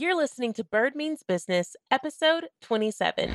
You're listening to Bird Means Business, episode 27.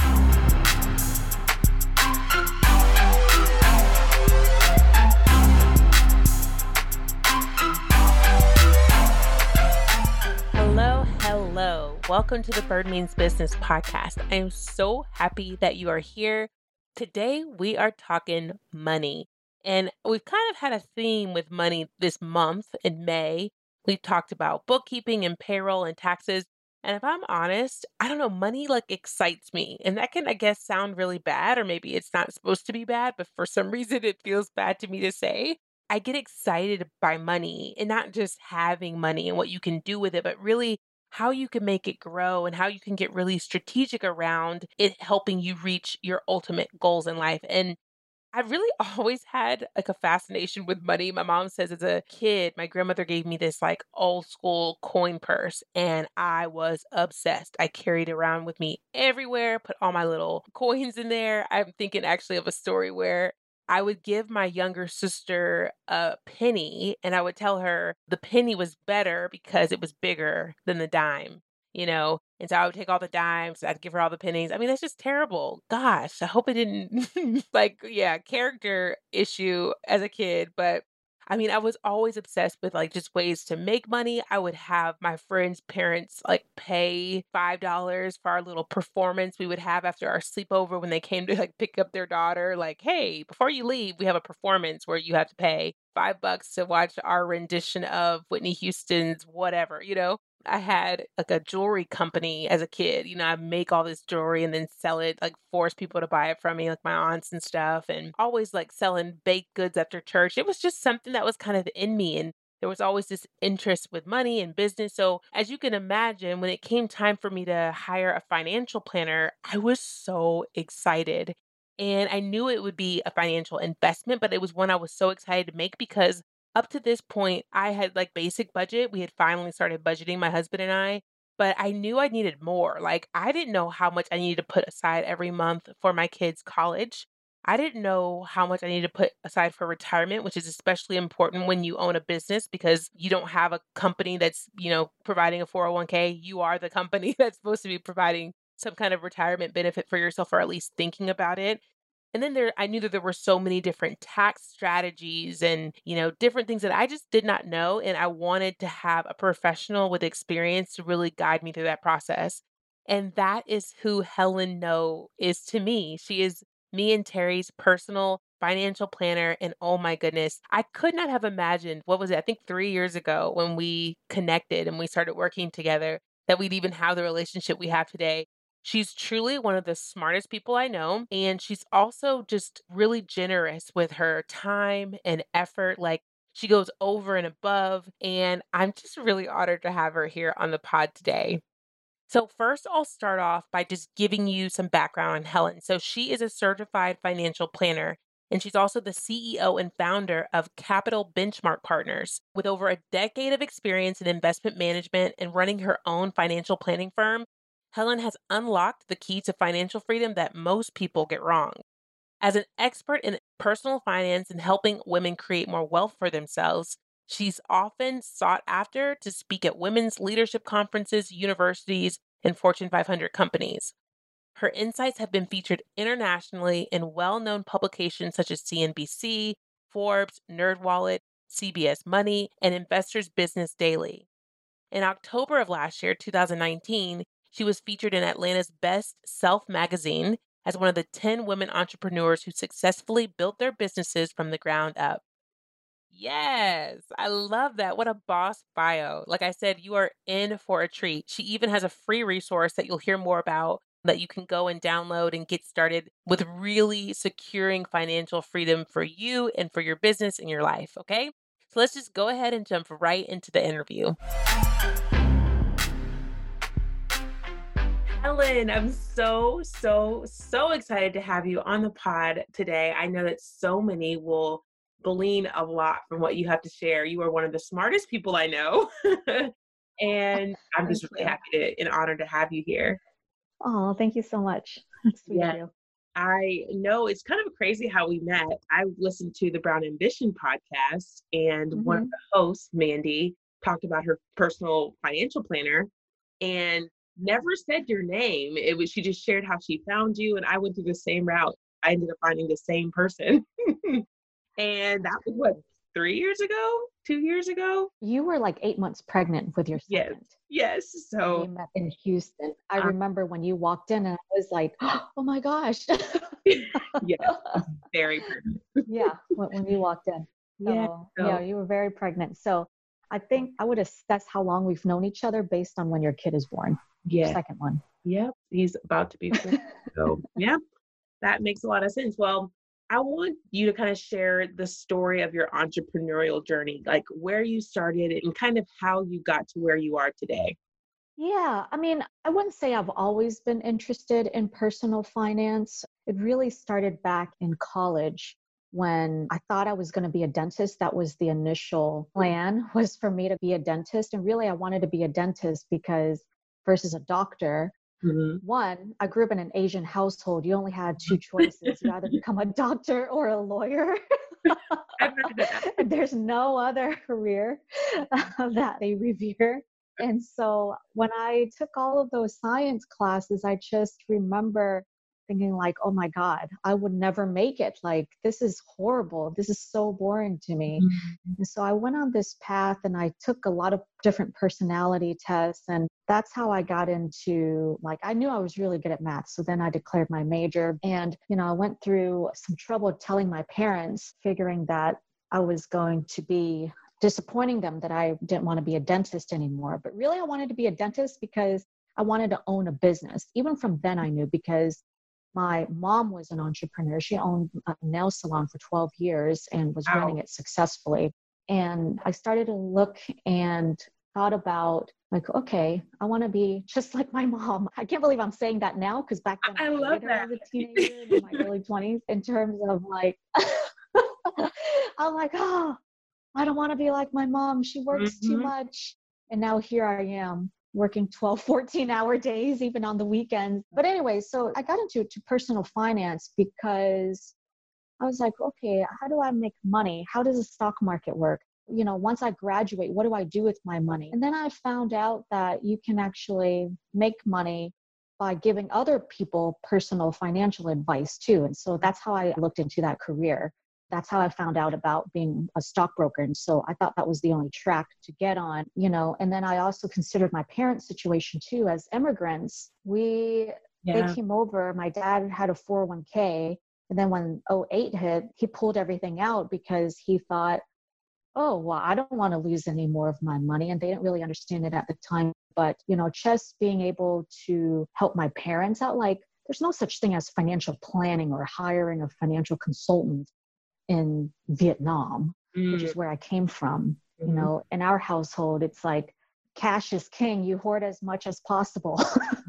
Hello, hello. Welcome to the Bird Means Business podcast. I am so happy that you are here. Today, we are talking money. And we've kind of had a theme with money this month in May. We've talked about bookkeeping and payroll and taxes. And if I'm honest, I don't know, money like excites me. And that can, I guess, sound really bad, or maybe it's not supposed to be bad, but for some reason it feels bad to me to say. I get excited by money and not just having money and what you can do with it, but really how you can make it grow and how you can get really strategic around it helping you reach your ultimate goals in life. And I've really always had like a fascination with money. My mom says as a kid, my grandmother gave me this like old school coin purse and I was obsessed. I carried it around with me everywhere, put all my little coins in there. I'm thinking actually of a story where I would give my younger sister a penny and I would tell her the penny was better because it was bigger than the dime, you know? And so I would take all the dimes, I'd give her all the pennies. I mean, that's just terrible. Gosh, I hope it didn't, like, yeah, character issue as a kid. But I mean, I was always obsessed with like just ways to make money. I would have my friends' parents like pay $5 for our little performance we would have after our sleepover when they came to like pick up their daughter. Like, hey, before you leave, we have a performance where you have to pay five bucks to watch our rendition of Whitney Houston's whatever, you know? I had like a jewelry company as a kid. You know, I make all this jewelry and then sell it, like force people to buy it from me, like my aunts and stuff, and always like selling baked goods after church. It was just something that was kind of in me. And there was always this interest with money and business. So, as you can imagine, when it came time for me to hire a financial planner, I was so excited. And I knew it would be a financial investment, but it was one I was so excited to make because up to this point, I had like basic budget. We had finally started budgeting, my husband and I, but I knew I needed more. Like, I didn't know how much I needed to put aside every month for my kids' college. I didn't know how much I needed to put aside for retirement, which is especially important when you own a business because you don't have a company that's, you know, providing a 401k. You are the company that's supposed to be providing some kind of retirement benefit for yourself or at least thinking about it. And then there I knew that there were so many different tax strategies and, you know, different things that I just did not know and I wanted to have a professional with experience to really guide me through that process. And that is who Helen Ngo is to me. She is me and Terry's personal financial planner and oh my goodness, I could not have imagined what was it? I think 3 years ago when we connected and we started working together that we'd even have the relationship we have today. She's truly one of the smartest people I know. And she's also just really generous with her time and effort. Like, she goes over and above. And I'm just really honored to have her here on the pod today. So, first, I'll start off by just giving you some background on Helen. So, she is a certified financial planner, and she's also the CEO and founder of Capital Benchmark Partners. With over a decade of experience in investment management and running her own financial planning firm, Helen has unlocked the key to financial freedom that most people get wrong. As an expert in personal finance and helping women create more wealth for themselves, she's often sought after to speak at women's leadership conferences, universities, and Fortune 500 companies. Her insights have been featured internationally in well known publications such as CNBC, Forbes, NerdWallet, CBS Money, and Investors Business Daily. In October of last year, 2019, she was featured in Atlanta's Best Self magazine as one of the 10 women entrepreneurs who successfully built their businesses from the ground up. Yes, I love that. What a boss bio. Like I said, you are in for a treat. She even has a free resource that you'll hear more about that you can go and download and get started with really securing financial freedom for you and for your business and your life. Okay. So let's just go ahead and jump right into the interview. Helen, I'm so, so, so excited to have you on the pod today. I know that so many will glean a lot from what you have to share. You are one of the smartest people I know. and I'm just really happy to, and honored to have you here. Oh, thank you so much. Sweet yeah. I know it's kind of crazy how we met. I listened to the Brown Ambition podcast, and mm-hmm. one of mm-hmm. the hosts, Mandi, talked about her personal financial planner and never said your name. It was she just shared how she found you, and I went through the same route. I ended up finding the same person, and that was what three years ago, two years ago. You were like eight months pregnant with your second. Yes, yes. So we met in Houston. I um, remember when you walked in, and I was like, "Oh my gosh!" yeah, very pregnant. yeah, when, when, you walked in. So, yeah, so. yeah, you were very pregnant. So I think I would assess how long we've known each other based on when your kid is born. Yeah. Second one. Yep. He's about to be. so, yeah, that makes a lot of sense. Well, I want you to kind of share the story of your entrepreneurial journey, like where you started and kind of how you got to where you are today. Yeah, I mean, I wouldn't say I've always been interested in personal finance. It really started back in college when I thought I was going to be a dentist. That was the initial plan was for me to be a dentist and really I wanted to be a dentist because versus a doctor. Mm-hmm. One, I grew up in an Asian household. You only had two choices. You either become a doctor or a lawyer. There's no other career that they revere. And so when I took all of those science classes, I just remember thinking like oh my god i would never make it like this is horrible this is so boring to me mm-hmm. and so i went on this path and i took a lot of different personality tests and that's how i got into like i knew i was really good at math so then i declared my major and you know i went through some trouble telling my parents figuring that i was going to be disappointing them that i didn't want to be a dentist anymore but really i wanted to be a dentist because I wanted to own a business. Even from then, I knew because my mom was an entrepreneur. She owned a nail salon for 12 years and was wow. running it successfully. And I started to look and thought about like, okay, I want to be just like my mom. I can't believe I'm saying that now because back then I, I love that. as a teenager in my early 20s in terms of like, I'm like, oh, I don't want to be like my mom. She works mm-hmm. too much. And now here I am working 12, 14 hour days, even on the weekends. But anyway, so I got into to personal finance because I was like, okay, how do I make money? How does the stock market work? You know, once I graduate, what do I do with my money? And then I found out that you can actually make money by giving other people personal financial advice too. And so that's how I looked into that career that's how I found out about being a stockbroker. And so I thought that was the only track to get on, you know. And then I also considered my parents' situation too as immigrants. We yeah. they came over, my dad had a 401k. And then when 08 hit, he pulled everything out because he thought, oh, well, I don't want to lose any more of my money. And they didn't really understand it at the time. But, you know, just being able to help my parents out, like, there's no such thing as financial planning or hiring a financial consultant in Vietnam, mm. which is mm. where I came from. Mm-hmm. You know, in our household, it's like cash is king. You hoard as much as possible.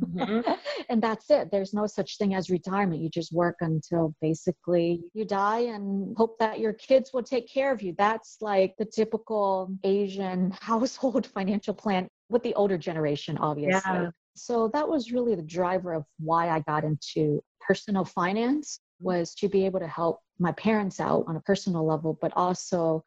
mm-hmm. and that's it. There's no such thing as retirement. You just work until basically you die and hope that your kids will take care of you. That's like the typical Asian household financial plan with the older generation, obviously. Yeah. So that was really the driver of why I got into personal finance was to be able to help my parents out on a personal level, but also,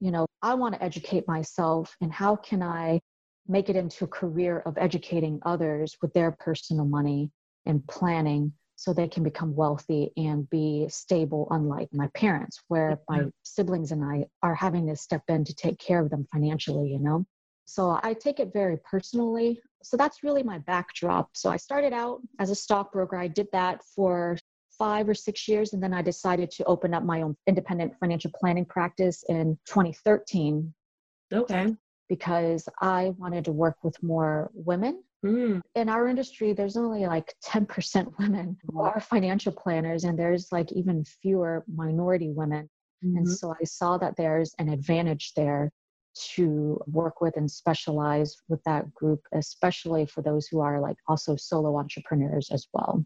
you know, I want to educate myself and how can I make it into a career of educating others with their personal money and planning so they can become wealthy and be stable, unlike my parents, where my siblings and I are having to step in to take care of them financially, you know? So I take it very personally. So that's really my backdrop. So I started out as a stockbroker. I did that for five or six years. And then I decided to open up my own independent financial planning practice in 2013. Okay. Because I wanted to work with more women. Mm. In our industry, there's only like 10% women who are financial planners, and there's like even fewer minority women. Mm-hmm. And so I saw that there's an advantage there to work with and specialize with that group, especially for those who are like also solo entrepreneurs as well.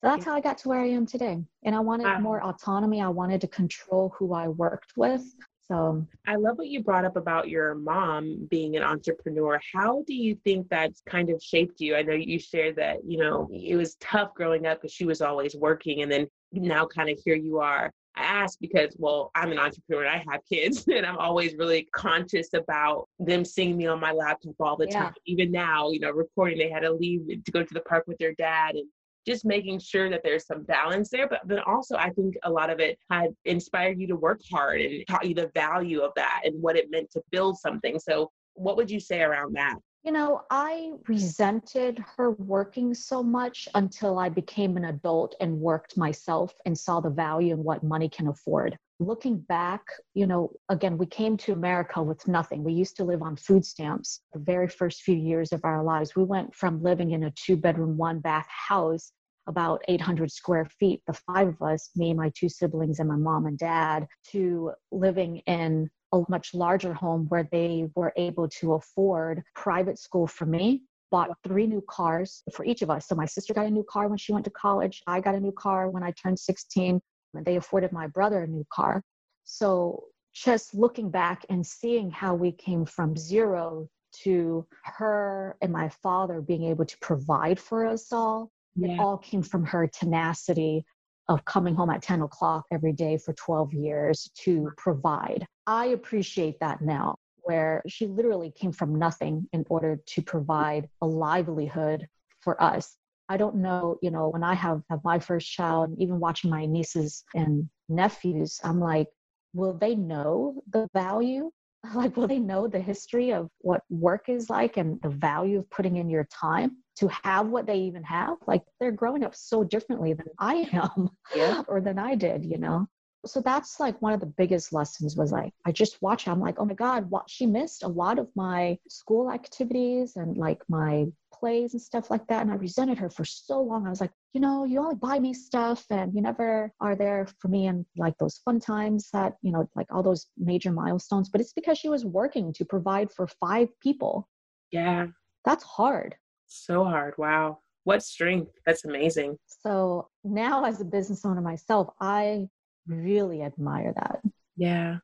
So that's how I got to where I am today. And I wanted wow. more autonomy. I wanted to control who I worked with. So I love what you brought up about your mom being an entrepreneur. How do you think that's kind of shaped you? I know you shared that, you know, it was tough growing up because she was always working and then now kind of here you are. I ask because, well, I'm an entrepreneur and I have kids, and I'm always really conscious about them seeing me on my laptop all the yeah. time. Even now, you know, recording, they had to leave to go to the park with their dad and just making sure that there's some balance there. But then also, I think a lot of it had inspired you to work hard and taught you the value of that and what it meant to build something. So, what would you say around that? You know, I resented her working so much until I became an adult and worked myself and saw the value in what money can afford. Looking back, you know, again, we came to America with nothing. We used to live on food stamps the very first few years of our lives. We went from living in a two bedroom, one bath house about 800 square feet, the five of us, me, my two siblings, and my mom and dad, to living in a much larger home where they were able to afford private school for me bought three new cars for each of us. So my sister got a new car when she went to college i got a new car when i turned 16 and they afforded my brother a new car. So just looking back and seeing how we came from zero to her and my father being able to provide for us all yeah. it all came from her tenacity of coming home at 10 o'clock every day for 12 years to provide. I appreciate that now, where she literally came from nothing in order to provide a livelihood for us. I don't know, you know, when I have, have my first child, even watching my nieces and nephews, I'm like, will they know the value? Like, will they know the history of what work is like and the value of putting in your time? To have what they even have. Like they're growing up so differently than I am yeah. or than I did, you know? So that's like one of the biggest lessons was like, I just watch, I'm like, oh my God, what she missed a lot of my school activities and like my plays and stuff like that. And I resented her for so long. I was like, you know, you only buy me stuff and you never are there for me and like those fun times that, you know, like all those major milestones. But it's because she was working to provide for five people. Yeah. That's hard. So hard. Wow. What strength. That's amazing. So now, as a business owner myself, I really admire that. Yeah.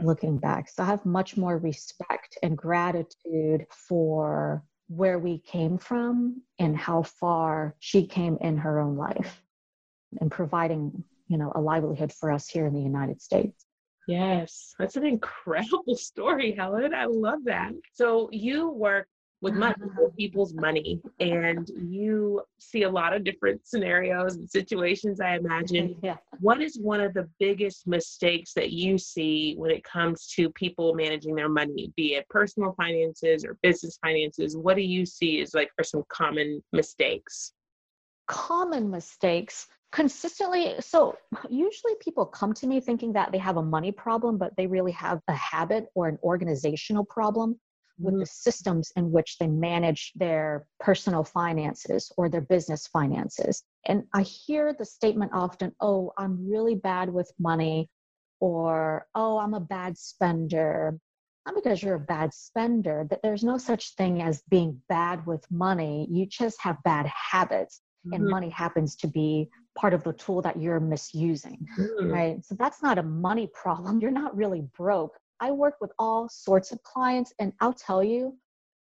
Looking back. So I have much more respect and gratitude for where we came from and how far she came in her own life and providing, you know, a livelihood for us here in the United States. Yes, that's an incredible story, Helen. I love that. So you work with ah. money, with people's money. And you see a lot of different scenarios and situations, I imagine. yeah. What is one of the biggest mistakes that you see when it comes to people managing their money, be it personal finances or business finances? What do you see as like are some common mistakes? Common mistakes consistently so usually people come to me thinking that they have a money problem but they really have a habit or an organizational problem with mm-hmm. the systems in which they manage their personal finances or their business finances. And I hear the statement often, oh, I'm really bad with money, or oh, I'm a bad spender. Not because you're a bad spender, that there's no such thing as being bad with money. You just have bad habits, mm-hmm. and money happens to be part of the tool that you're misusing, mm-hmm. right? So that's not a money problem. You're not really broke I work with all sorts of clients, and I'll tell you,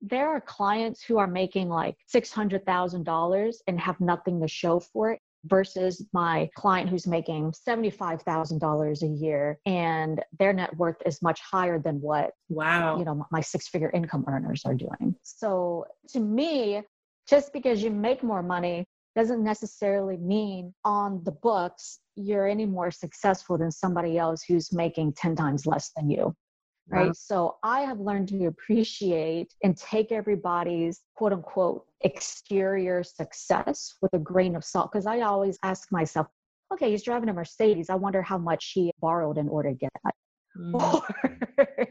there are clients who are making like $600,000 and have nothing to show for it versus my client who's making $75,000 a year and their net worth is much higher than what wow. you know my six figure income earners are doing. So to me just because you make more money doesn't necessarily mean on the books you're any more successful than somebody else who's making 10 times less than you right wow. so i have learned to appreciate and take everybody's quote unquote exterior success with a grain of salt because i always ask myself okay he's driving a mercedes i wonder how much he borrowed in order to get that mm.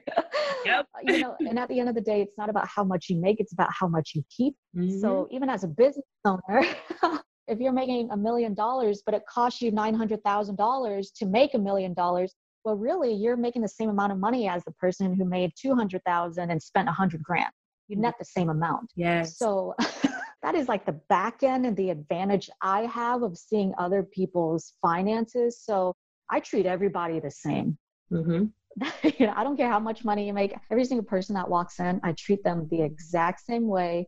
yep. you know and at the end of the day it's not about how much you make it's about how much you keep mm-hmm. so even as a business owner if you're making a million dollars, but it costs you $900,000 to make a million dollars, well, really, you're making the same amount of money as the person who made 200,000 and spent 100 grand. You net the same amount. Yes. So that is like the back end and the advantage I have of seeing other people's finances. So I treat everybody the same. Mm-hmm. you know, I don't care how much money you make. Every single person that walks in, I treat them the exact same way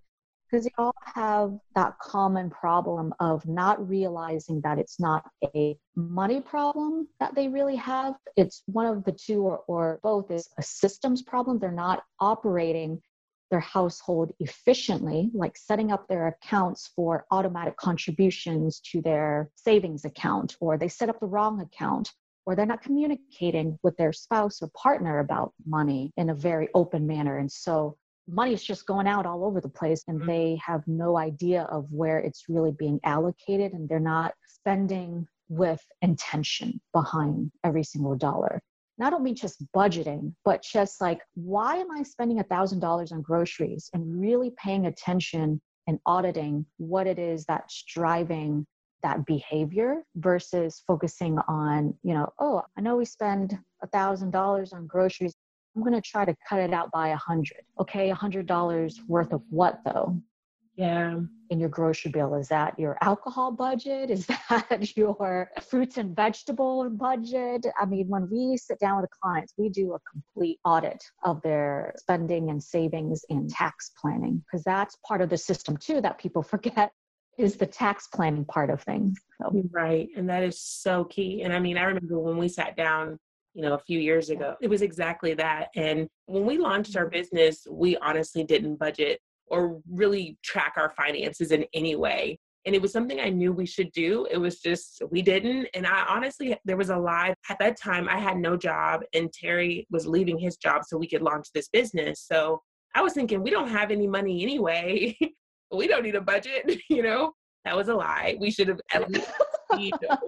because they all have that common problem of not realizing that it's not a money problem that they really have. It's one of the two or, or both is a systems problem. They're not operating their household efficiently, like setting up their accounts for automatic contributions to their savings account, or they set up the wrong account, or they're not communicating with their spouse or partner about money in a very open manner. And so money is just going out all over the place and mm-hmm. they have no idea of where it's really being allocated and they're not spending with intention behind every single dollar. And I don't mean just budgeting, but just like, why am I spending a $1,000 on groceries and really paying attention and auditing what it is that's driving that behavior versus focusing on, you know, oh, I know we spend a $1,000 on groceries. I'm going to try to cut it out by a hundred. Okay, a hundred dollars worth of what though? Yeah. In your grocery bill, is that your alcohol budget? Is that your fruits and vegetable budget? I mean, when we sit down with clients, we do a complete audit of their spending and savings and tax planning because that's part of the system too that people forget is the tax planning part of things. So. Right. And that is so key. And I mean, I remember when we sat down you know, a few years ago. It was exactly that. And when we launched our mm-hmm. business, we honestly didn't budget or really track our finances in any way. And it was something I knew we should do. It was just, we didn't. And I honestly, there was a lie. At that time, I had no job, and Terry was leaving his job so we could launch this business. So I was thinking, we don't have any money anyway. we don't need a budget, you know? That was a lie. We should have at least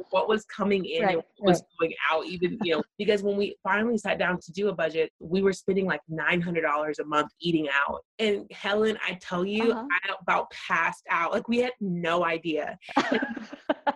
what was coming in right, and what was going out, even, you know, because when we finally sat down to do a budget, we were spending like $900 a month eating out. And Helen, I tell you, uh-huh. I about passed out. Like we had no idea.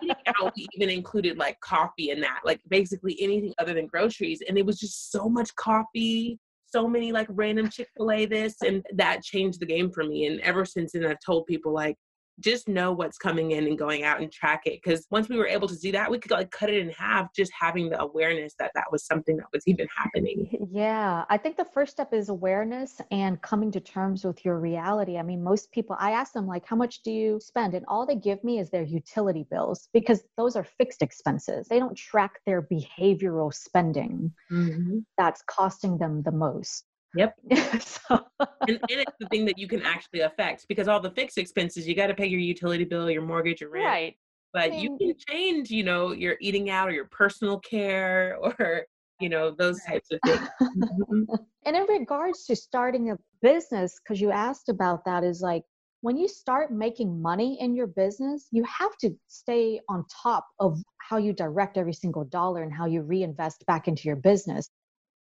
eating out, we even included like coffee in that, like basically anything other than groceries. And it was just so much coffee, so many like random Chick-fil-A this and that changed the game for me. And ever since then I've told people like just know what's coming in and going out and track it because once we were able to do that we could like cut it in half just having the awareness that that was something that was even happening. Yeah i think the first step is awareness and coming to terms with your reality. I mean most people i ask them like how much do you spend? And all they give me is their utility bills because those are fixed expenses. They don't track their behavioral spending mm-hmm. that's costing them the most Yep. so. and, and, it's the thing that you can actually affect because all the fixed expenses, you got to pay your utility bill, your mortgage, your rent. Right. But you can change, you know, your eating out or your personal care or, you know, those types of things. Mm-hmm. and in regards to starting a business, because you asked about that, is like when you start making money in your business, you have to stay on top of how you direct every single dollar and how you reinvest back into your business.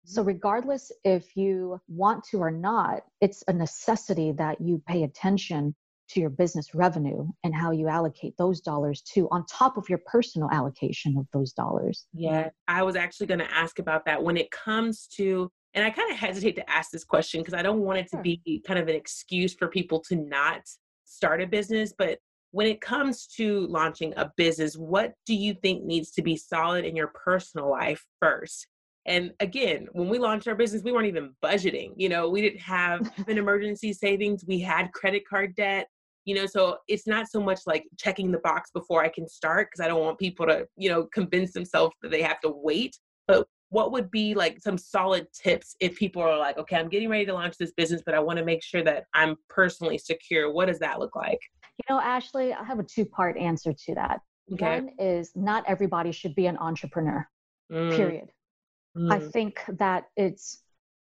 So, regardless if you want to or not, it's a necessity that you pay attention to your business revenue and how you allocate those dollars to, on top of your personal allocation of those dollars. Yeah, I was actually going to ask about that when it comes to, and I kind of hesitate to ask this question because I don't want it to sure. be kind of an excuse for people to not start a business, but when it comes to launching a business, what do you think needs to be solid in your personal life first? And again, when we launched our business, we weren't even budgeting. You know, we didn't have an emergency savings. We had credit card debt. You know, so it's not so much like checking the box before I can start because I don't want people to, you know, convince themselves that they have to wait. But what would be like some solid tips if people are like, okay, I'm getting ready to launch this business, but I want to make sure that I'm personally secure? What does that look like? You know, Ashley, I have a two part answer to that. Okay. One is not everybody should be an entrepreneur, mm. period. Mm. I think that it's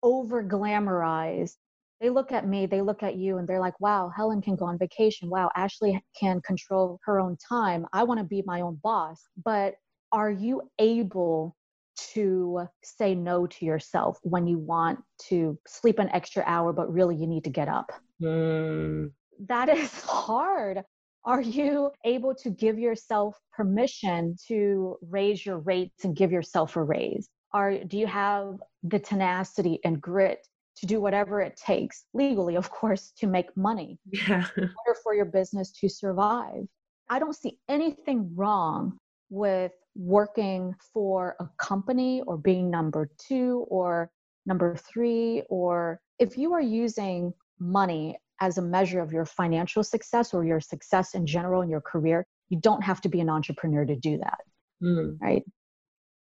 over glamorized. They look at me, they look at you, and they're like, wow, Helen can go on vacation. Wow, Ashley can control her own time. I want to be my own boss. But are you able to say no to yourself when you want to sleep an extra hour, but really you need to get up? Mm. That is hard. Are you able to give yourself permission to raise your rates and give yourself a raise? Are do you have the tenacity and grit to do whatever it takes legally of course to make money yeah. in order for your business to survive i don't see anything wrong with working for a company or being number two or number three or if you are using money as a measure of your financial success or your success in general in your career, you don't have to be an entrepreneur to do that. Mm. Right.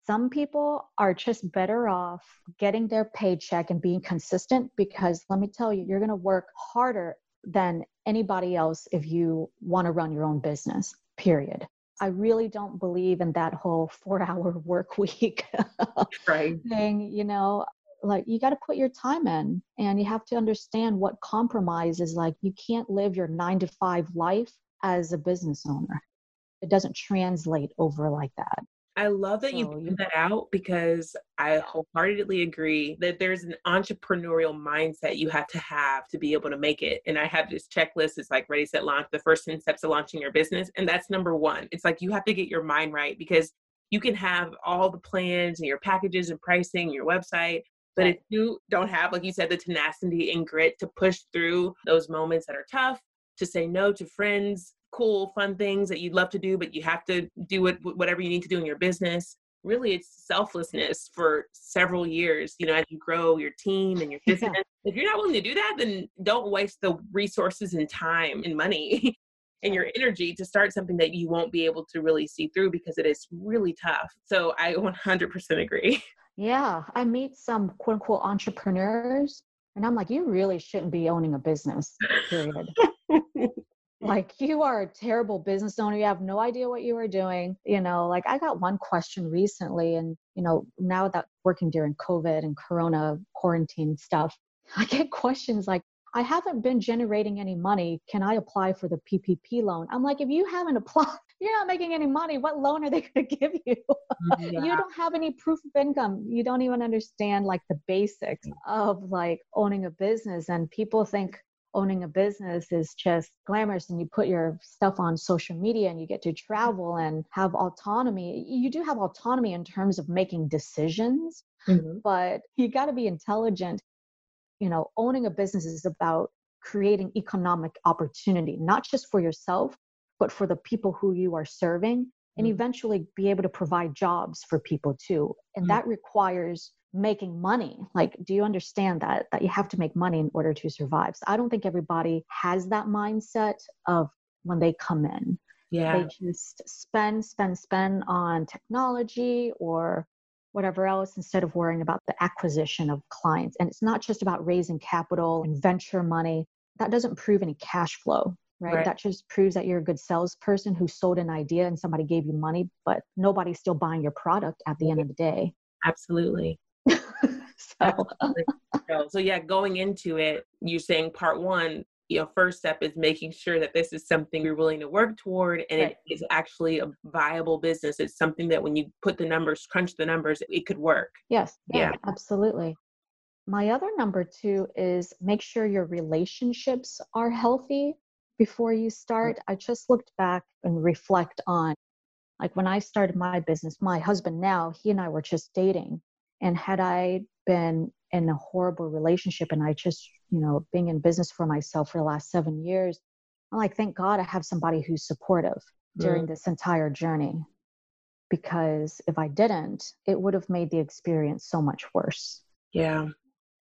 Some people are just better off getting their paycheck and being consistent because let me tell you, you're going to work harder than anybody else if you want to run your own business, period. I really don't believe in that whole four hour work week right. thing. You know, like you got to put your time in and you have to understand what compromise is like. You can't live your nine to five life as a business owner. It doesn't translate over like that. I love that so you put that out because I wholeheartedly agree that there's an entrepreneurial mindset you have to have to be able to make it. And I have this checklist. It's like ready, set, launch, the first 10 steps of launching your business. And that's number one. It's like you have to get your mind right because you can have all the plans and your packages and pricing, your website. But if you don't have, like you said, the tenacity and grit to push through those moments that are tough, to say no to friends, cool, fun things that you'd love to do, but you have to do it whatever you need to do in your business. Really, it's selflessness for several years. You know, as you grow your team and your business. Yeah. If you're not willing to do that, then don't waste the resources and time and money and your energy to start something that you won't be able to really see through because it is really tough. So I 100% agree. Yeah, I meet some quote unquote entrepreneurs, and I'm like, you really shouldn't be owning a business, period. Like you are a terrible business owner. You have no idea what you are doing. You know like i got one question recently and you know now that working during covid and corona quarantine stuff i get questions like i haven't been generating any money. Can i apply for the ppp loan? I'm like if you haven't applied you're not making any money. What loan are they going to give you? Mm, yeah. you don't have any proof of income. You don't even understand like the basics mm. of like owning a business. And people think owning a business is just glamorous and you put your stuff on social media and you get to travel and have autonomy. You do have autonomy in terms of making decisions, mm-hmm. but you got to be intelligent. You know, owning a business is about creating economic opportunity, not just for yourself, but for the people who you are serving and mm-hmm. eventually be able to provide jobs for people too. And mm-hmm. that requires making money like do you understand that that you have to make money in order to survive so i don't think everybody has that mindset of when they come in yeah they just spend spend spend on technology or whatever else instead of worrying about the acquisition of clients and it's not just about raising capital and venture money that doesn't prove any cash flow Right? right? That just proves that you're a good salesperson who sold an idea and somebody gave you money, but nobody's still buying your product at the end of the day. Absolutely. so. so yeah, going into it, you're saying part one, you know, first step is making sure that this is something you're willing to work toward and right. it is actually a viable business. It's something that when you put the numbers, crunch the numbers, it could work. Yes. Yeah, yeah. absolutely. My other number two is make sure your relationships are healthy before you mm-hmm. start. I just looked back and reflect on like when I started my business, my husband now, he and I were just dating. And had I been in a horrible relationship and I just, you know, being in business for myself for the last seven years, I'm like, thank God I have somebody who's supportive during mm. this entire journey. Because if I didn't, it would have made the experience so much worse. Yeah.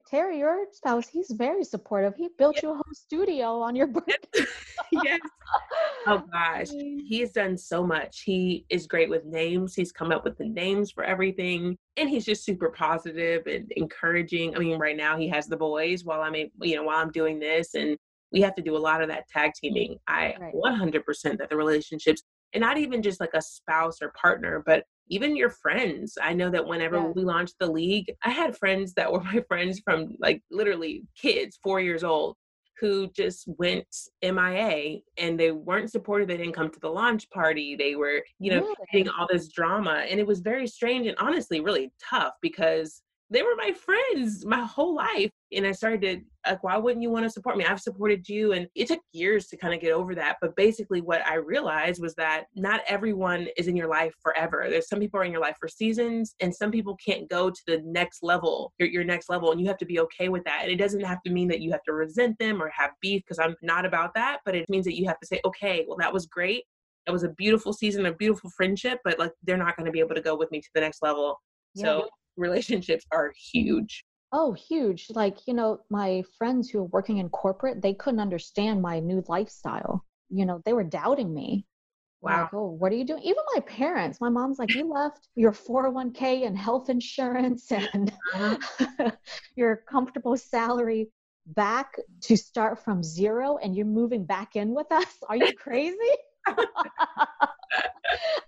Terry, your spouse, he's very supportive. He built you a whole studio on your birthday. yes. Oh gosh, he's done so much. He is great with names. He's come up with the names for everything, and he's just super positive and encouraging. I mean, right now he has the boys while I'm, you know, while I'm doing this, and we have to do a lot of that tag teaming. I right. 100% that the relationships, and not even just like a spouse or partner, but even your friends. I know that whenever yeah. we launched the league, I had friends that were my friends from like literally kids, four years old, who just went MIA and they weren't supported. They didn't come to the launch party. They were, you know, really? getting all this drama. And it was very strange and honestly really tough because they were my friends my whole life. And I started to, like, why wouldn't you want to support me? I've supported you. And it took years to kind of get over that. But basically, what I realized was that not everyone is in your life forever. There's some people are in your life for seasons, and some people can't go to the next level, your, your next level. And you have to be okay with that. And it doesn't have to mean that you have to resent them or have beef, because I'm not about that. But it means that you have to say, okay, well, that was great. It was a beautiful season, a beautiful friendship, but like they're not going to be able to go with me to the next level. Yeah. So relationships are huge. Oh, huge. Like, you know, my friends who are working in corporate, they couldn't understand my new lifestyle. You know, they were doubting me. Wow. Like, oh, what are you doing? Even my parents, my mom's like, you left your 401k and health insurance and uh-huh. your comfortable salary back to start from zero and you're moving back in with us? Are you crazy?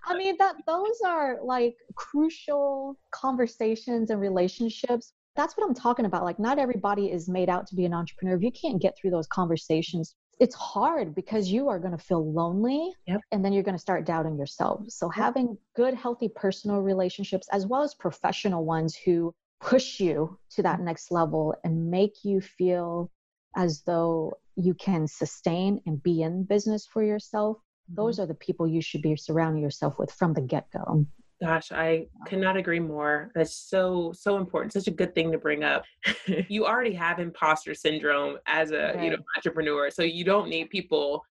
I mean that those are like crucial conversations and relationships. That's what I'm talking about. Like not everybody is made out to be an entrepreneur. If you can't get through those conversations, it's hard because you are going to feel lonely yep. and then you're going to start doubting yourself. So yep. having good healthy personal relationships as well as professional ones who push you to that next level and make you feel as though you can sustain and be in business for yourself mm-hmm. those are the people you should be surrounding yourself with from the get-go gosh i cannot agree more that's so so important such a good thing to bring up you already have imposter syndrome as a right. you know entrepreneur so you don't need people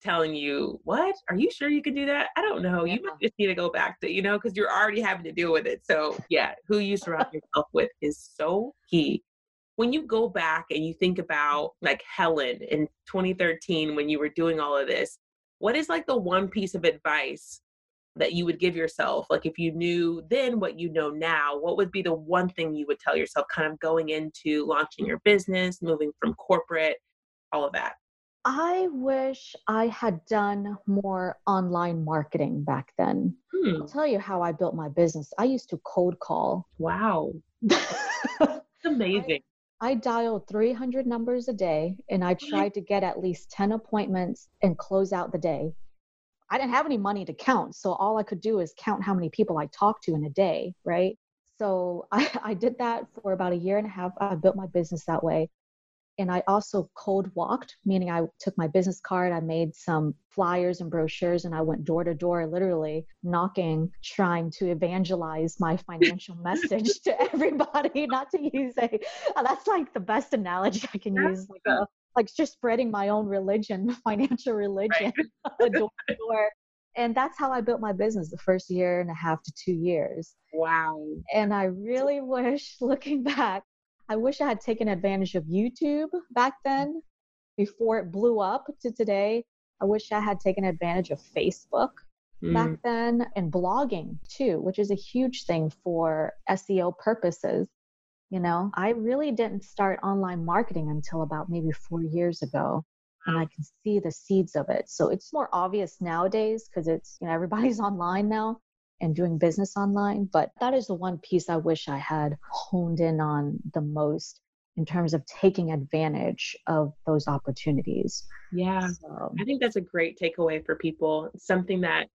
telling you, What? Are you sure you can do that? I don't know. Yeah. You just need to go back to, you know, because you're already having to deal with it. So, yeah, who you surround yourself with is so key. When you go back and you think about like Helen in 2013 when you were doing all of this, what is like the one piece of advice that you would give yourself? Like if you knew then what you know now, what would be the one thing you would tell yourself kind of going into launching your business, moving from corporate, all of that? I wish I had done more online marketing back then. Hmm. I'll tell you how I built my business. I used to cold call. Wow. amazing. I, I, dialed 300 numbers a day and I tried to get at least 10 appointments and close out the day. I didn't have any money to count. So all I could do is count how many people I talked to in a day, right? So I, I did that for about a year and a half. I built my business that way and I also cold walked, meaning I took my business card, I made some flyers and brochures, and I went door to door, literally knocking, trying to evangelize my financial message to everybody. Not to use a, uh, that's like the best analogy I can use, like, a, like just spreading my own religion, financial religion, right. door to door. And that's how I built my business the first year and a half to two years. Wow. And I really wish, looking back, I wish I had taken advantage of YouTube back then before it blew up to today. I wish I had taken advantage of Facebook mm. back then and blogging too, which is a huge thing for SEO purposes. You know, I really didn't start online marketing until about maybe four years ago. And I can see the seeds of it. So it's more obvious nowadays because it's, you know, everybody's online now and doing business online. But that is the one piece I wish I had honed in on the most in terms of taking advantage of those opportunities. Yeah. So. I think that's a great takeaway for people. something that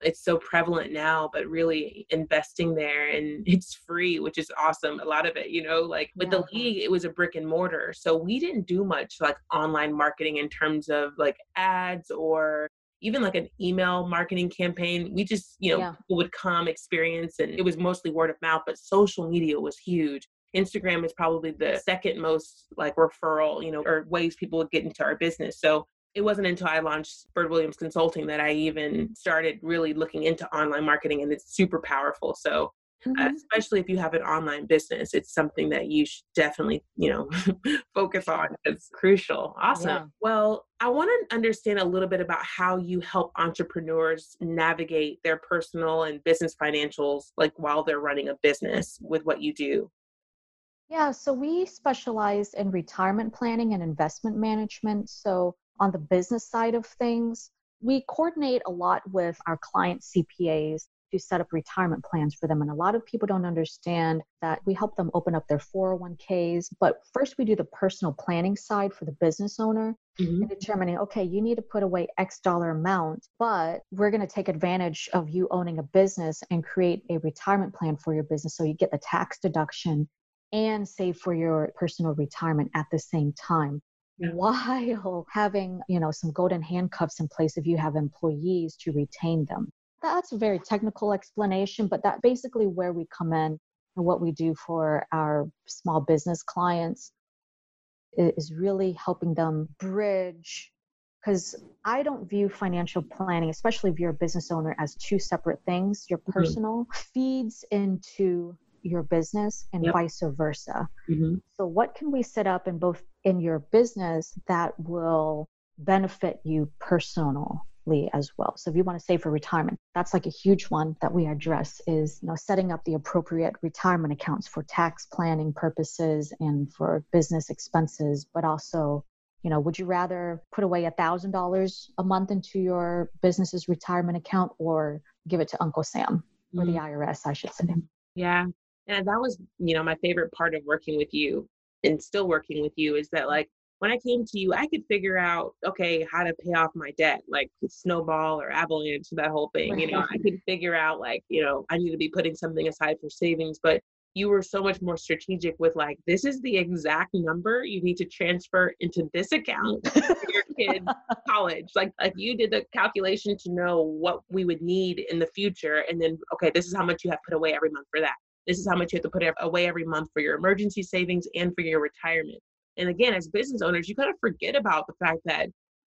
it's so prevalent now, but really investing there and it's free, which is awesome. A lot of it, you know, like with yeah. the league, it was a brick and mortar. So we didn't do much like online marketing in terms of like ads or even like an email marketing campaign we just you know yeah. would come experience and it was mostly word of mouth but social media was huge instagram is probably the second most like referral you know or ways people would get into our business so it wasn't until I launched Bird Williams Consulting that I even started really looking into online marketing, and it's super powerful. So uh, mm-hmm. uh, especially if you have an online business it's something that you should definitely you know focus on it's crucial awesome yeah. well i want to understand a little bit about how you help entrepreneurs navigate their personal and business financials like while they're running a business with what you do yeah so we specialize in retirement planning and investment management so on the business side of things we coordinate a lot with our client CPAs to set up retirement plans for them. And a lot of people don't understand that we help them open up their 401ks. But first, we do the personal planning side for the business owner mm-hmm. and determining, okay, you need to put away X dollar amount, but we're going to take advantage of you owning a business and create a retirement plan for your business so you get the tax deduction and save for your personal retirement at the same time. Yeah. while having you know some golden handcuffs in place if you have employees to retain them that's a very technical explanation, but that basically where we come in and what we do for our small business clients is really helping them bridge because I don't view financial planning, especially if you're a business owner, as two separate things. Your mm-hmm. personal mm-hmm. feeds into your business and Yep. vice versa. hmm So what can we set up in both in your business that will benefit you personally as well? So if you want to save for retirement, that's like a huge one that we address is, you know, setting up the appropriate retirement accounts for tax planning purposes and for business expenses, but also you know, would you rather put away a thousand dollars a month into your business's retirement account or give it to Uncle Sam or the mm. IRS, I should say? Yeah. And that was, you know, my favorite part of working with you and still working with you is that mm-hmm. like when I came to you, I could figure out, okay, how to pay off my debt, like snowball or avalanche, that whole thing. You know, I could figure out like, you know, I need to be putting something aside for savings, but you were so much more strategic with like, this is the exact number you need to transfer into this account for your kid's college. Like, like you did the calculation to know what we would need in the future. And then, okay, this is how much you have put away every month for that. This is how much you have to put away every month for your emergency savings and for your retirement. And again, as business owners, you kind of forget about the fact that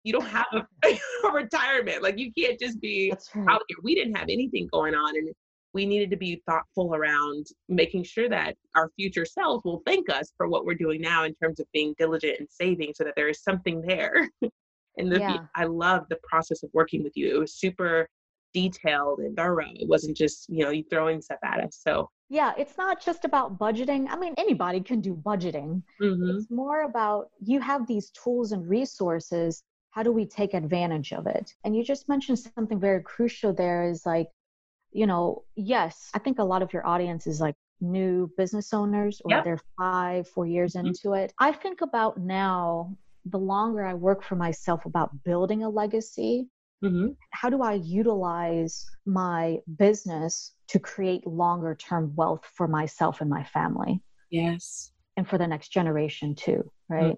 you don't have a, a retirement. Like you can't just be right. out here. We didn't have anything going on, and we needed to be thoughtful around making sure that our future selves will thank us for what we're doing now in terms of being diligent and saving, so that there is something there. and the, Yeah. I love the process of working with you. It was super detailed and thorough. It wasn't just you know you throwing stuff at us. So Yeah, it's not just about budgeting. I mean, anybody can do budgeting. mhm. It's more about you have these tools and resources. How do we take advantage of it? And you just mentioned something very crucial there is like, you know, yes, I think a lot of your audience is like new business owners or Yep. they're five, four years Mhm. into it. I think about now, the longer I work for myself about building a legacy, Mhm. how do I utilize my business to create longer term wealth for myself and my family yes, and for the next generation too, right?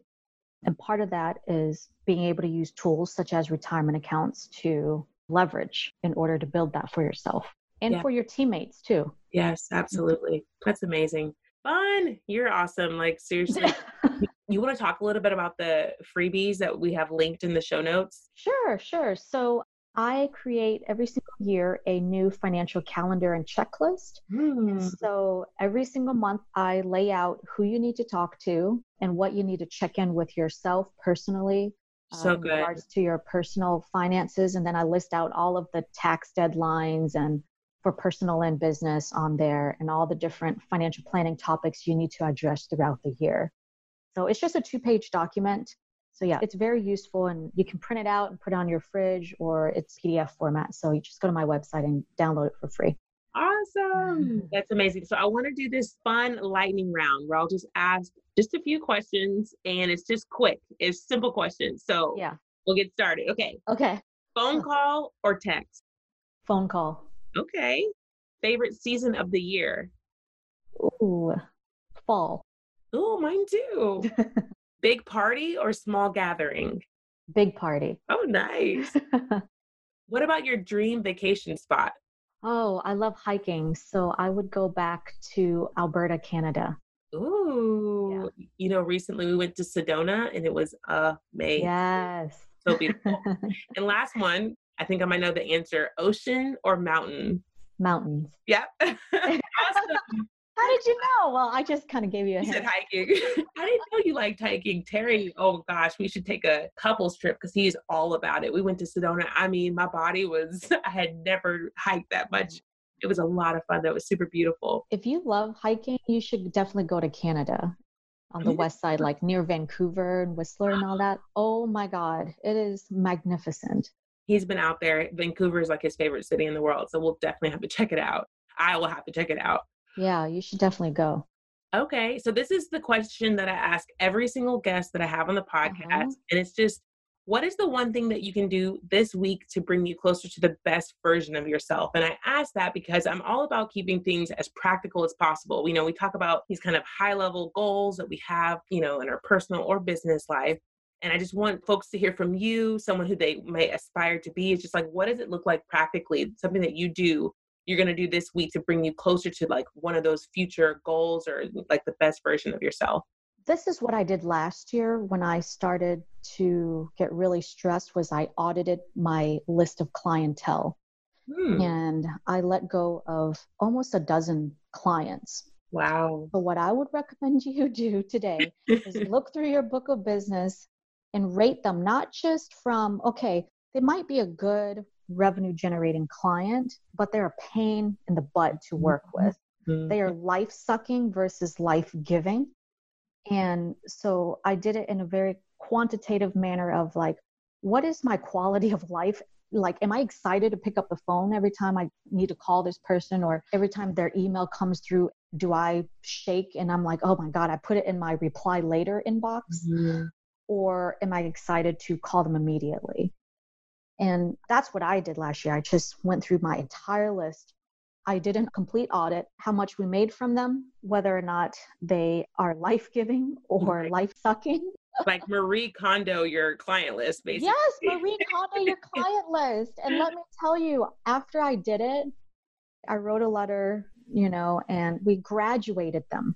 And part of that is being able to use tools such as retirement accounts to leverage in order to build that for yourself and Yeah. for your teammates too. yes, absolutely. That's amazing. Fun. You're awesome. Like seriously. you want to talk a little bit about the freebies that we have linked in the show notes? Sure, sure. So I create every single year a new financial calendar and checklist. Mm. So every single month, I lay out who you need to talk to and what you need to check in with yourself personally. So in good. regards to your personal finances. And then I list out all of the tax deadlines and for personal and business on there and all the different financial planning topics you need to address throughout the year. So it's just a two page document. So yeah, it's very useful and you can print it out and put it on your fridge or it's PDF format. So you just go to my website and download it for free. Awesome. Mm-hmm. That's amazing. So I want to do this fun lightning round where I'll just ask just a few questions and it's just quick. It's simple questions. So Yeah. we'll get started. Okay. Okay. Phone call or text? Phone call. Okay. Favorite season of the year? Ooh, fall. Oh, mine too. Big party or small gathering? Big party. Oh, nice. What about your dream vacation spot? oh, I love hiking. So I would go back to Alberta, Canada. Ooh, you know, recently we went to Sedona and it was amazing. Yes. So beautiful. and last one, I think I might know the answer ocean or mountain? Mountains. Yep. awesome. How did you know? Well, I just kind of gave you a You said hint. hiking. I didn't know you liked hiking. Terry, oh gosh, we should take a couples trip because he's all about it. We went to Sedona. I mean, my body was, I had never hiked that much. It was a lot of fun. That was super beautiful. If you love hiking, you should definitely go to Canada on the mm-hmm. west side, like near Vancouver and Whistler and all that. Oh my God, it is magnificent. He's been out there. Vancouver is like his favorite city in the world. So we'll definitely have to check it out. I will have to check it out. Yeah, you should definitely go. Okay, so this is the question that I ask every single guest that I have on the podcast. Uh-huh. And it's just, what is the one thing that you can do this week to bring you closer to the best version of yourself? And I ask that because I'm all about keeping things as practical as possible. We know we talk about these kind of high level goals that we have, you know, in our personal or business life. And I just want folks to hear from you, someone who they may aspire to be. It's just like, what does it look like practically? Something that you do you're going to do this week to bring you closer to like one of those future goals or like the best version of yourself This is what I did last year when I started to get really stressed was I audited my list of clientele Hmm. and I let go of almost a dozen clients Wow. But what I would recommend you do today is look through your book of business and rate them, not just from, okay, they might be a good revenue generating client, but they're a pain in the butt to work mm-hmm. with. Mm-hmm. They are life sucking versus life giving. And so I did it in a very quantitative manner of like, what is my quality of life? Like, am I excited to pick up the phone every time I need to call this person or every time their email comes through? Do I shake and I'm like, oh my God, I put it in my reply later inbox? Mm-hmm. Or am I excited to call them immediately? And that's what I did last year. I just went through my entire list. I did a complete audit, how much we made from them, whether or not they are life giving or life sucking. like Marie Kondo, your client list, basically. Yes, Marie Kondo, your client list. And let me tell you, after I did it, I wrote a letter, you know, and we graduated them.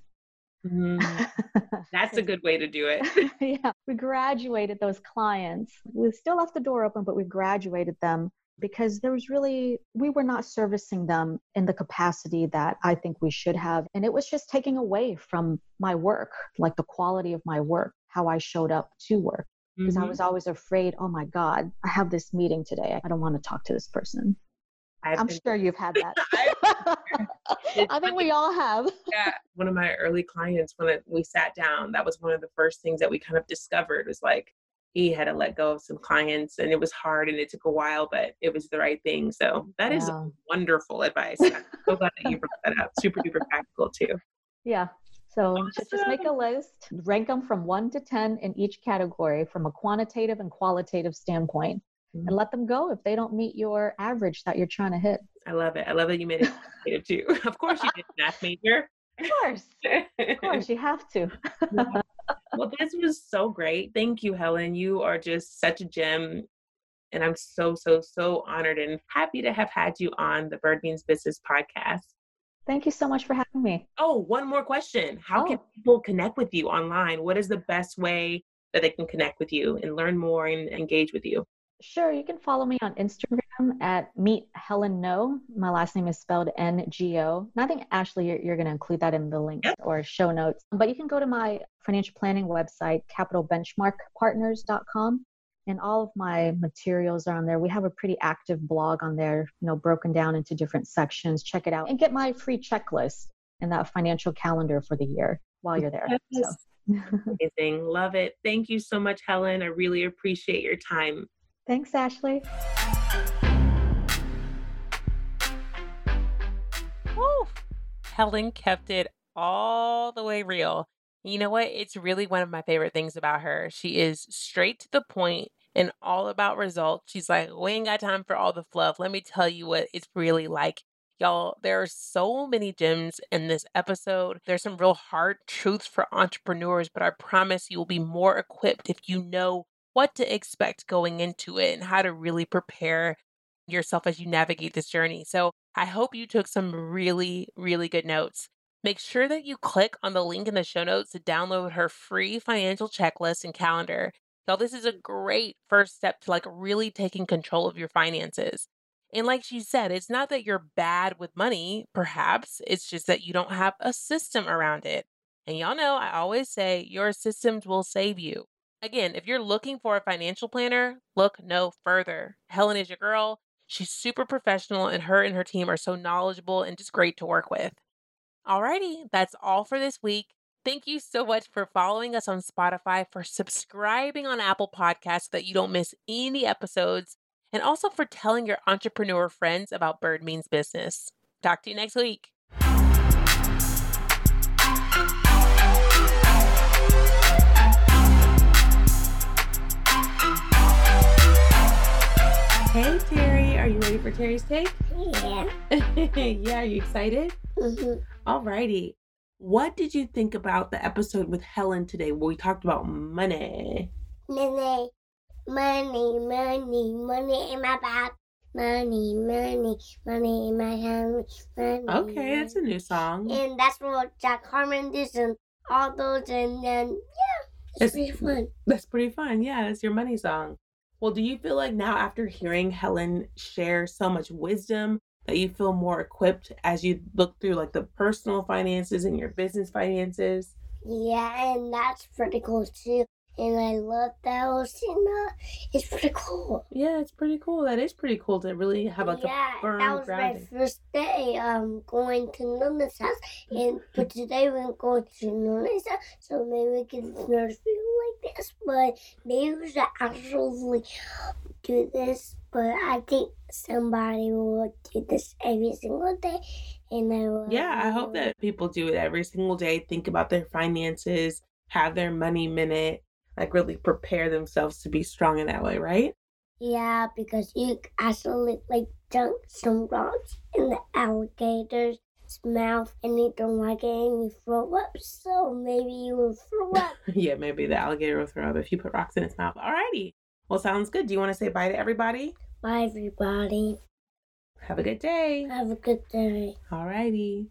Mm, that's a good way to do it. yeah, we graduated those clients. We still left the door open, but we graduated them because there was really, we were not servicing them in the capacity that I think we should have. And it was just taking away from my work, like the quality of my work, how I showed up to work. Because mm-hmm. I was always afraid, oh my God, I have this meeting today. I don't want to talk to this person. i am sure you've had that. I think we all have. yeah. One of my early clients, when we sat down, that was one of the first things that we kind of discovered was like, he had to let go of some clients and it was hard and it took a while, but it was the right thing. So that is wonderful advice. I'm so glad that you brought that up. Super duper practical too. Yeah. So awesome. just make a list, rank them from one to 10 in each category from a quantitative and qualitative standpoint, mm-hmm. and let them go if they don't meet your average that you're trying to hit. I love it. I love that you made it too. of course, you did math major. Of course. of course, you have to. well, this was so great. Thank you, Helen. You are just such a gem. And I'm so, so, so honored and happy to have had you on the Bird Means Business podcast. Thank you so much for having me. Oh, one more question. How oh. can people connect with you online? What is the best way that they can connect with you and learn more and engage with you? Sure. You can follow me on Instagram at Meet Helen Ngo. My last name is spelled N G O. And I think, Ashley, you're, you're going to include that in the link yep. or show notes. But you can go to my financial planning website, capitalbenchmarkpartners.com. And all of my materials are on there. We have a pretty active blog on there, you know, broken down into different sections. Check it out and get my free checklist and that financial calendar for the year while you're there. Yes. So. Amazing. Love it. Thank you so much, Helen. I really appreciate your time. Thanks, Ashley. Woo. Helen kept it all the way real. You know what? It's really one of my favorite things about her. She is straight to the point and all about results. She's like, we ain't got time for all the fluff. Let me tell you what it's really like. Y'all, there are so many gems in this episode. There's some real hard truths for entrepreneurs, but I promise you will be more equipped if you know what to expect going into it and how to really prepare yourself as you navigate this journey. So I hope you took some really, really good notes. Make sure that you click on the link in the show notes to download her free financial checklist and calendar. Y'all, this is a great first step to like really taking control of your finances. And like she said, it's not that you're bad with money, perhaps, it's just that you don't have a system around it. And y'all know I always say your systems will save you. Again, if you're looking for a financial planner, look no further. Helen is your girl. She's super professional, and her and her team are so knowledgeable and just great to work with. Alrighty, that's all for this week. Thank you so much for following us on Spotify, for subscribing on Apple Podcasts so that you don't miss any episodes, and also for telling your entrepreneur friends about Bird Means Business. Talk to you next week. Hey, Terry. Are you ready for Terry's take? Yeah. yeah, are you excited? Mm-hmm. All righty. What did you think about the episode with Helen today where we talked about money? Money, money, money, money in my bag. Money, money, money in my hand. Money, okay, that's a new song. And that's what Jack Harmon did and all those. And then, yeah, it's, it's pretty fun. That's pretty fun. Yeah, it's your money song. Well, do you feel like now, after hearing Helen share so much wisdom, that you feel more equipped as you look through like the personal finances and your business finances? Yeah, and that's pretty cool too. And I love that, you uh, it's pretty cool. Yeah, it's pretty cool. That is pretty cool to really have like yeah, a firm that was grounding. my first day um going to Nuna's house, and but today we're going to Nuna's house, so maybe we can not feel like this, but maybe we should actually do this. But I think somebody will do this every single day, and I will. Yeah, I hope that people do it every single day. Think about their finances, have their money minute, like really prepare themselves to be strong in that way, right? Yeah, because you actually like dunk some rocks in the alligator's mouth and you don't like it and you throw up. So maybe you will throw up. yeah, maybe the alligator will throw up if you put rocks in its mouth. Alrighty. Well, sounds good. Do you want to say bye to everybody? Bye, everybody. Have a good day. Have a good day. Alrighty.